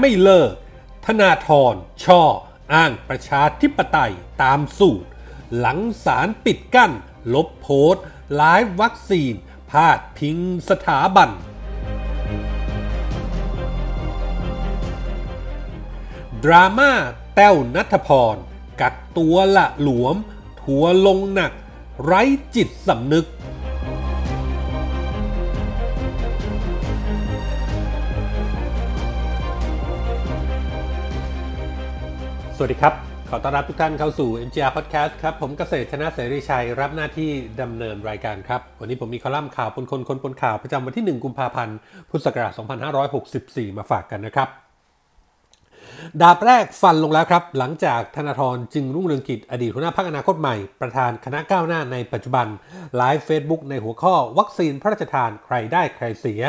ไม่เลิก ธนาธรช่อ อ้างประชาธิปไตยตามสูตร หลังสารปิดกั้น ลบโพสต์ไลฟ์วัคซีน พาดพิงสถาบัน ดราม่าแต้วนัทพร กักตัวละหลวม ทัวลงหนัก ไร้จิตสำนึก วัสดีครับ ขอต้อนรับทุกท่านเข้าสู่ MGR Podcast ครับ ผมเกษตรชนะเสรีชัย รับหน้าที่ดำเนินรายการครับ วันนี้ผมมีคอลัมน์ข่าวปนคนคนปนข่าวประจำวันที่ 1 กุมภาพันธ์ พุทธศักราช 2564 มาฝากกันนะครับ ดาบแรกฟันลงแล้วครับ หลังจากธนาธรจึงรุ่งเรืองกิจอดีตหัวหน้าพักอนาคตใหม่ ประธานคณะก้าวหน้าในปัจจุบันไลฟ์เฟซบุ๊กในหัวข้อวัคซีนพระราชทานใครได้ใครเสีย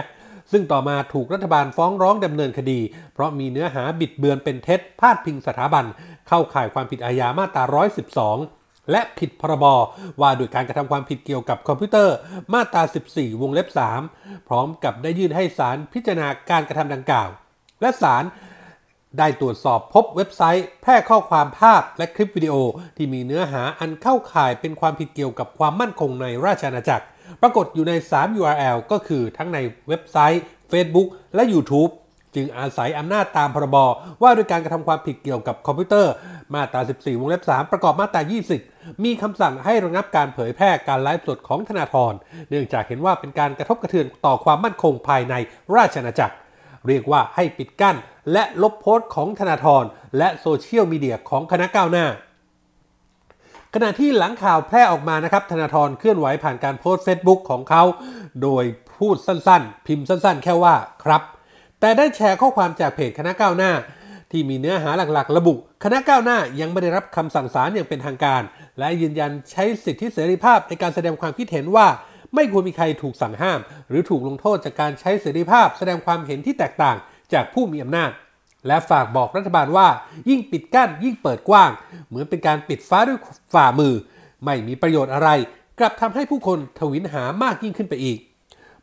ซึ่งต่อมาถูกรัฐบาลฟ้องร้องดำเนินคดี เพราะมีเนื้อหาบิดเบือนเป็นเท็จพาดพิงสถาบัน เข้าข่ายความผิดอาญามาตรา 112และผิดพรบว่าด้วยการกระทำความผิดเกี่ยวกับคอมพิวเตอร์ มาตรา 14 วงเล็บ 3 พร้อมกับได้ยื่นให้ศาลพิจารณาการกระทำดังกล่าว และศาลได้ตรวจสอบพบเว็บไซต์ แพร่ข้อความภาพและคลิปวิดีโอ ที่มีเนื้อหาอันเข้าข่ายเป็นความผิดเกี่ยวกับความมั่นคงในราชอาณาจักร ปรากฏอยู่ใน 3 URL ก็คือทั้งในเว็บไซต์ Facebook และ YouTube จึงอาศัยอำนาจตามพรบว่าด้วยการกระทำความผิดเกี่ยวกับคอมพิวเตอร์ มาตรา 14 วงเล็บ 3 ประกอบมาตรา 20 มีคำสั่งให้ระงับการเผยแพร่การไลฟ์สดของธนาธรเนื่องจากเห็นว่าเป็นการกระทบกระเทือนต่อความมั่นคงภายในราชอาณาจักร เรียกว่าให้ปิดกั้น และลบโพสต์ของธนาธรและโซเชียลมีเดียของคณะก้าวหน้า ขณะที่หลังข่าวแพร่ออกมานะครับธนาธรเคลื่อนไหวผ่านการโพสต์ Facebook ของเขา โดยพูดสั้นๆ พิมพ์สั้นๆ แค่ว่าครับ แต่ได้แชร์ข้อความจากเพจคณะก้าวหน้า ที่มีเนื้อหาหลักๆ ระบุ คณะก้าวหน้ายังไม่ได้รับคำสั่งศาลอย่างเป็นทางการ และยืนยันใช้สิทธิเสรีภาพในการแสดงความคิดเห็นว่า ไม่ควรมีใครถูกสั่งห้าม หรือถูกลงโทษจากการใช้เสรีภาพ แสดงความเห็นที่แตกต่างจากผู้มีอำนาจ และฝากบอกรัฐบาลว่า ยิ่งปิดกั้นยิ่งเปิดกว้าง เหมือนเป็นการปิดฟ้าด้วยฝ่ามือ ไม่มีประโยชน์อะไร กลับทำให้ผู้คนทวินหามากยิ่งขึ้นไปอีก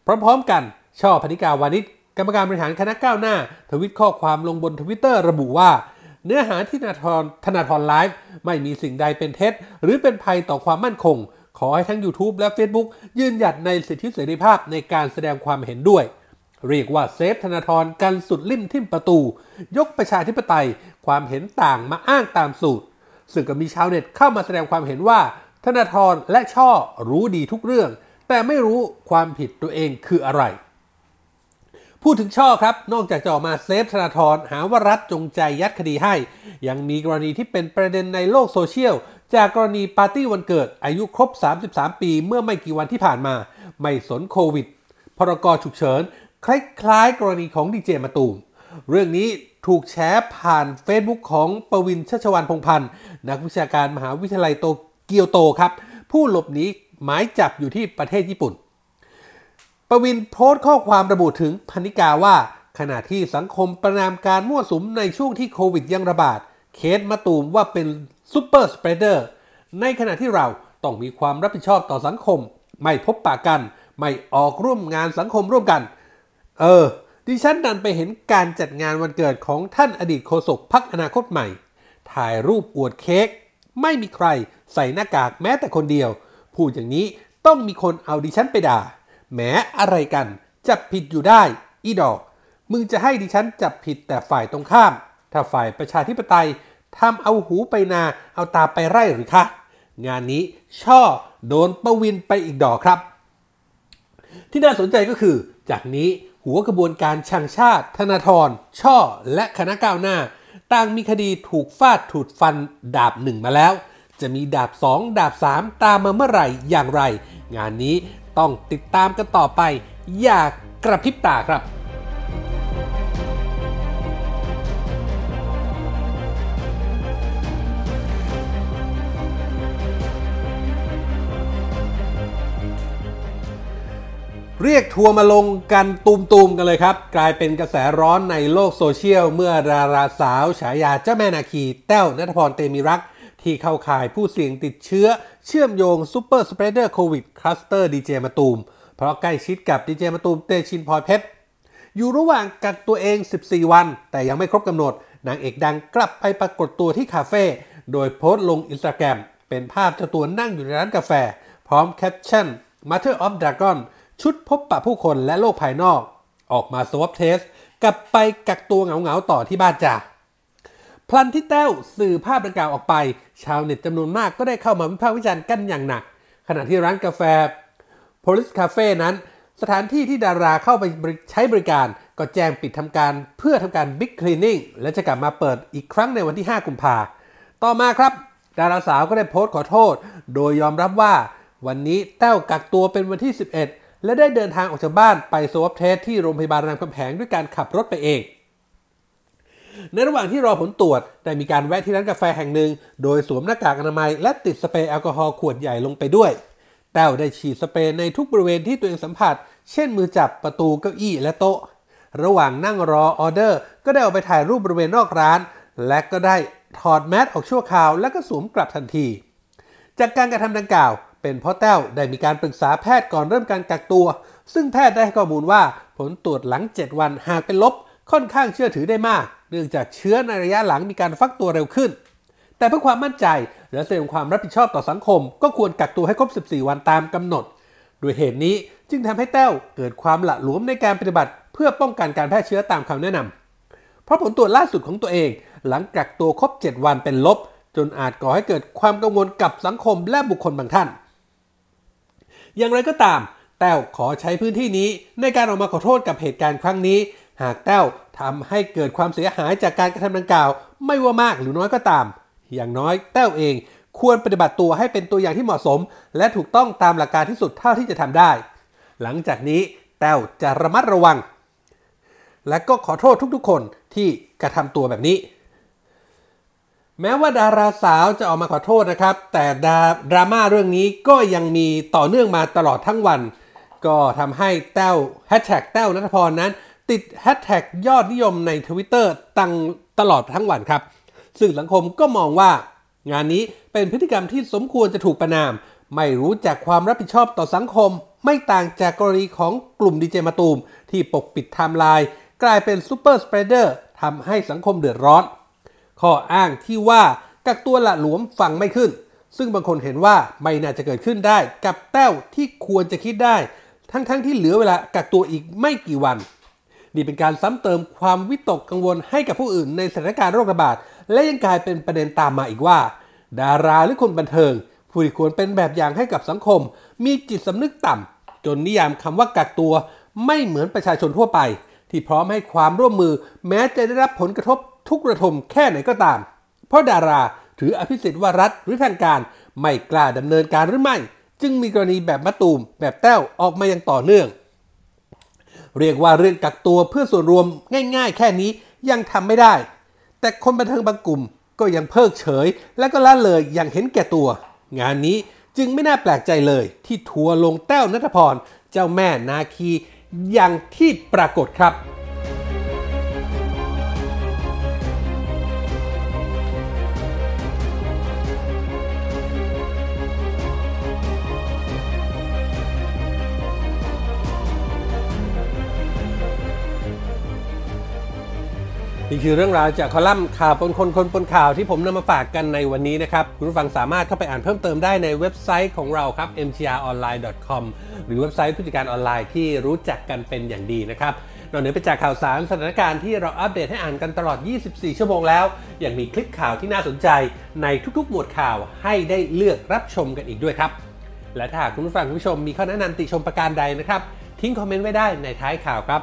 พร้อมๆกัน ช่อพนิกาวานิชกรรมการบริหารคณะก้าวหน้า ทวิตข้อความลงบนทวิตเตอร์ระบุว่า เนื้อหาที่นาธรธนาธรไลฟ์ไม่มีสิ่งใดเป็นเท็จ หรือเป็นภัยต่อความมั่นคง ขอให้ทั้ง YouTube และ Facebook ยืนหยัดในสิทธิเสรีภาพในการแสดงความเห็นด้วย เรียกว่าเซฟธนาธรกันสุดลิ่มทิ่มประตู ยกประชาธิปไตยความเห็นต่างมาอ้างตามสูตร ซึ่งก็มีชาวเน็ตเข้ามาแสดงความเห็นว่า ธนาธรและช่อรู้ดีทุกเรื่อง แต่ไม่รู้ความผิดตัวเองคืออะไร พูดถึงช่อครับ นอกจากจะออกมาเซฟธนาธรหาว่ารัฐจงใจยัดคดีให้ ยังมีกรณีที่เป็นประเด็นในโลกโซเชียลจากกรณีปาร์ตี้วันเกิดอายุครบ 33 ปี เมื่อไม่กี่วันที่ผ่านมา ไม่สนโควิดพรกฉุกเฉิน คล้ายๆ กรณีของดีเจมาตูม เรื่องนี้ถูกแชร์ผ่าน Facebook ของปวินชัชวันพงพันธ์ นักวิชาการมหาวิทยาลัยโตเกียวโตครับ ผู้หลบหนีหมายจับอยู่ที่ประเทศญี่ปุ่น ปวินโพสต์ข้อความระบุถึงพนิกาว่า ขณะที่สังคมประณามการมั่วสุมในช่วงที่โควิดยังระบาด เคสมาตูมว่าเป็น super spreader ในขณะที่เราต้องมีความรับผิดชอบต่อสังคม ไม่พบปะกัน ไม่ออกร่วมงานสังคมร่วมกัน เออ ดิฉันดันไปเห็นการจัดงานวันเกิดของท่านอดีตโฆษกพักอนาคตใหม่ ถ่ายรูปอวดเค้ก ไม่มีใครใส่หน้ากากแม้แต่คนเดียว พูดอย่างนี้ต้องมีคนเอาดิฉันไปด่า แม้อะไรกัน จับผิดอยู่ได้ อีดอก มึงจะให้ดิฉันจับผิดแต่ฝ่ายตรงข้าม ถ้าฝ่ายประชาธิปไตยทำเอาหูไปนา เอาตาไปไร่หรือคะ งานนี้ช่อโดนประวินไปอีกดอกครับ ที่น่าสนใจก็คือ จากนี้ หัวกระบวนการชังชาติ ธนาธร ช่อ และคณะก้าวหน้า ต่างมีคดีถูกฟาดถูดฟันดาบหนึ่งมาแล้ว จะมีดาบ 2 ดาบ 3 ตามมาเมื่อไหร่อย่างไร งานนี้ต้องติดตามกันต่อไป อย่ากกระพริบตาครับ เรียกทัวร์มาลงกันตูมๆกันเลยครับ กลายเป็นกระแสร้อนในโลกโซเชียล เมื่อดาราสาวฉายาเจ้าแม่นาคีแต้วนัทพรเตมีรัก ที่เข้าข่ายผู้เสี่ยงติดเชื้อ เชื่อมโยง super spreader โควิดคลัสเตอร์ดีเจมาตูม เพราะใกล้ชิดกับดีเจมาตูมเตชินพลอยเพชร อยู่ระหว่างกักตัวเอง 14 วัน แต่ยังไม่ครบกำหนดนางเอกดังกลับไปปรากฏตัวที่คาเฟ่โดยโพสต์ลงอินสตาแกรมเป็นภาพเจ้าตัวนั่งอยู่ในร้านกาแฟ พร้อมแคปชั่น Mother of Dragon ชุดพบปะผู้คนและโลกภายนอก ออกมา swab test กลับไปกักตัวเหงาๆต่อที่บ้านจ้าพลันที่แต้วสื่อภาพดังกล่าวออกไป ชาวเน็ตจำนวนมากก็ได้เข้ามาวิพากษ์วิจารณ์กันอย่างหนัก ขณะที่ร้านกาแฟ Police Cafe นั้น สถานที่ที่ดาราเข้าไปใช้บริการ ก็แจ้งปิดทำการเพื่อทำการ Big Cleaning และจะกลับมาเปิดอีกครั้งในวันที่ 5 กุมภาต่อมาครับ ดาราสาวก็ได้โพสต์ขอโทษ โดยยอมรับว่า วันนี้แต้วกักตัวเป็นวันที่ 11 และได้เดินทางออกจากบ้านไป swab test ที่โรงพยาบาลรามคำแหงด้วยการขับรถไปเอง ในระหว่างที่รอผลตรวจได้มีการแวะที่ร้านกาแฟแห่งหนึ่ง โดยสวมหน้ากากอนามัย และติดสเปรย์แอลกอฮอล์ขวดใหญ่ลงไปด้วยแต้วได้ฉีดสเปรย์ในทุกบริเวณที่ตัวเองสัมผัส เช่นมือจับประตูเก้าอี้และโต๊ะ ระหว่างนั่งรอออเดอร์ ก็ได้ออกไปถ่ายรูปบริเวณนอกร้าน และก็ได้ถอดแมสออกชั่วคราว แล้วก็สวมกลับทันที จากการกระทำดังกล่าว เป็นเพราะแต้วได้มีการปรึกษาแพทย์ก่อนเริ่มการกักตัว ซึ่งแพทย์ได้ให้ข้อมูลว่าผลตรวจหลัง 7 วันหากเป็นลบค่อนข้างเชื่อถือได้มาก เนื่องจากเชื้อในระยะหลังมีการฟักตัวเร็วขึ้น แต่เพื่อความมั่นใจและแสดงความรับผิดชอบต่อสังคม ก็ควรกักตัวให้ครบ 14 วันตามกำหนดด้วยเหตุนี้จึงทำให้แต้วเกิดความหละหลวมในการปฏิบัติ เพื่อป้องกันการแพร่เชื้อตามคำแนะนำเพราะผลตรวจล่าสุดของตัวเอง หลังกักตัวครบ 7 วันเป็นลบ จนอาจก่อให้เกิดความกังวลกับสังคมและบุคคลบางท่าน อย่างไรก็ตาม แต้วขอใช้พื้นที่นี้ในการออกมาขอโทษกับเหตุการณ์ครั้งนี้ หากแต้วทำให้เกิดความเสียหายจากการกระทำดังกล่าว ไม่ว่ามากหรือน้อยก็ตาม อย่างน้อยแต้วเองควรปฏิบัติตัวให้เป็นตัวอย่างที่เหมาะสม และถูกต้องตามหลักการที่สุดเท่าที่จะทำได้ หลังจากนี้แต้วจะระมัดระวัง และก็ขอโทษทุกๆคนที่กระทำตัวแบบนี้ แม้ว่าดาราสาวจะออกมาขอโทษนะครับ แต่ดาดราม่าเรื่องนี้ก็ยังมีต่อเนื่องมาตลอดทั้งวัน ก็ทำให้แต้วแฮชแท็กแต้วนัทพรนั้น ติดแฮชแท็กยอดนิยมในทวิตเตอร์ตั้งตลอดทั้งวันครับ ซึ่งสังคมก็มองว่า งานนี้เป็นพฤติกรรมที่สมควรจะถูกประณาม ไม่รู้จักความรับผิดชอบต่อสังคม ไม่ต่างจากกรณีของกลุ่มดีเจมาตูมที่ปกปิดไทม์ไลน์กลายเป็น super spreader ทำให้สังคมเดือดร้อน ข้ออ้างที่ว่ากักตัวละหลวมฟังไม่ขึ้น ซึ่งบางคนเห็นว่าไม่น่าจะเกิดขึ้นได้กับแต้วที่ควรจะคิดได้ ทั้งๆที่เหลือเวลากักตัวอีกไม่กี่วัน นี่เป็นการซ้ำเติมความวิตกกังวลให้กับผู้อื่นในสถานการณ์โรคระบาด และยังกลายเป็นประเด็นตามมาอีกว่า ดาราหรือคนบันเทิง ผู้ที่ควรเป็นแบบอย่างให้กับสังคม มีจิตสำนึกต่ำจนนิยามคำว่ากักตัว ไม่เหมือนประชาชนทั่วไปที่พร้อมให้ความร่วมมือแม้จะได้รับผลกระทบ ทุกระทมแค่ไหนก็ตาม เพราะดาราถืออภิสิทธิ์ว่ารัฐหรือทางการไม่กล้าดำเนินการหรือไม่ จึงมีกรณีแบบมะตูม แบบแต้วออกมาอย่างต่อเนื่อง เรียกว่าเรื่องกักตัวเพื่อส่วนรวมง่าย ๆ แค่นี้ยังทำไม่ได้ แต่คนบันเทิงบางกลุ่มก็ยังเพิกเฉย และก็ละเลยอย่างเห็นแก่ตัว งานนี้จึงไม่น่าแปลกใจเลย ที่ทัวร์ลงแต้วนัทพร เจ้าแม่นาคีอย่างที่ปรากฏครับ นี่คือเรื่องราวจากคอลัมน์ข่าวปนคนคนปนข่าวที่ผมนำมาฝากกันในวันนี้นะครับ คุณผู้ฟังสามารถเข้าไปอ่านเพิ่มเติมได้ในเว็บไซต์ของเราครับ mtronline.com หรือเว็บไซต์ผู้จัดการออนไลน์ที่รู้จักกันเป็นอย่างดีนะครับนอกเหนือไปจากข่าวสารสถานการณ์ที่เราอัปเดตให้อ่านกันตลอด 24 ชั่วโมงแล้ว ยังมีคลิปข่าวที่น่าสนใจในทุกๆ หมวดข่าวให้ได้เลือกรับชมกันอีกด้วยครับ และถ้าคุณผู้ฟังคุณผู้ชมมีข้อแนะนำติชมประการใดนะครับ ทิ้งคอมเมนต์ไว้ได้ในท้ายข่าวครับ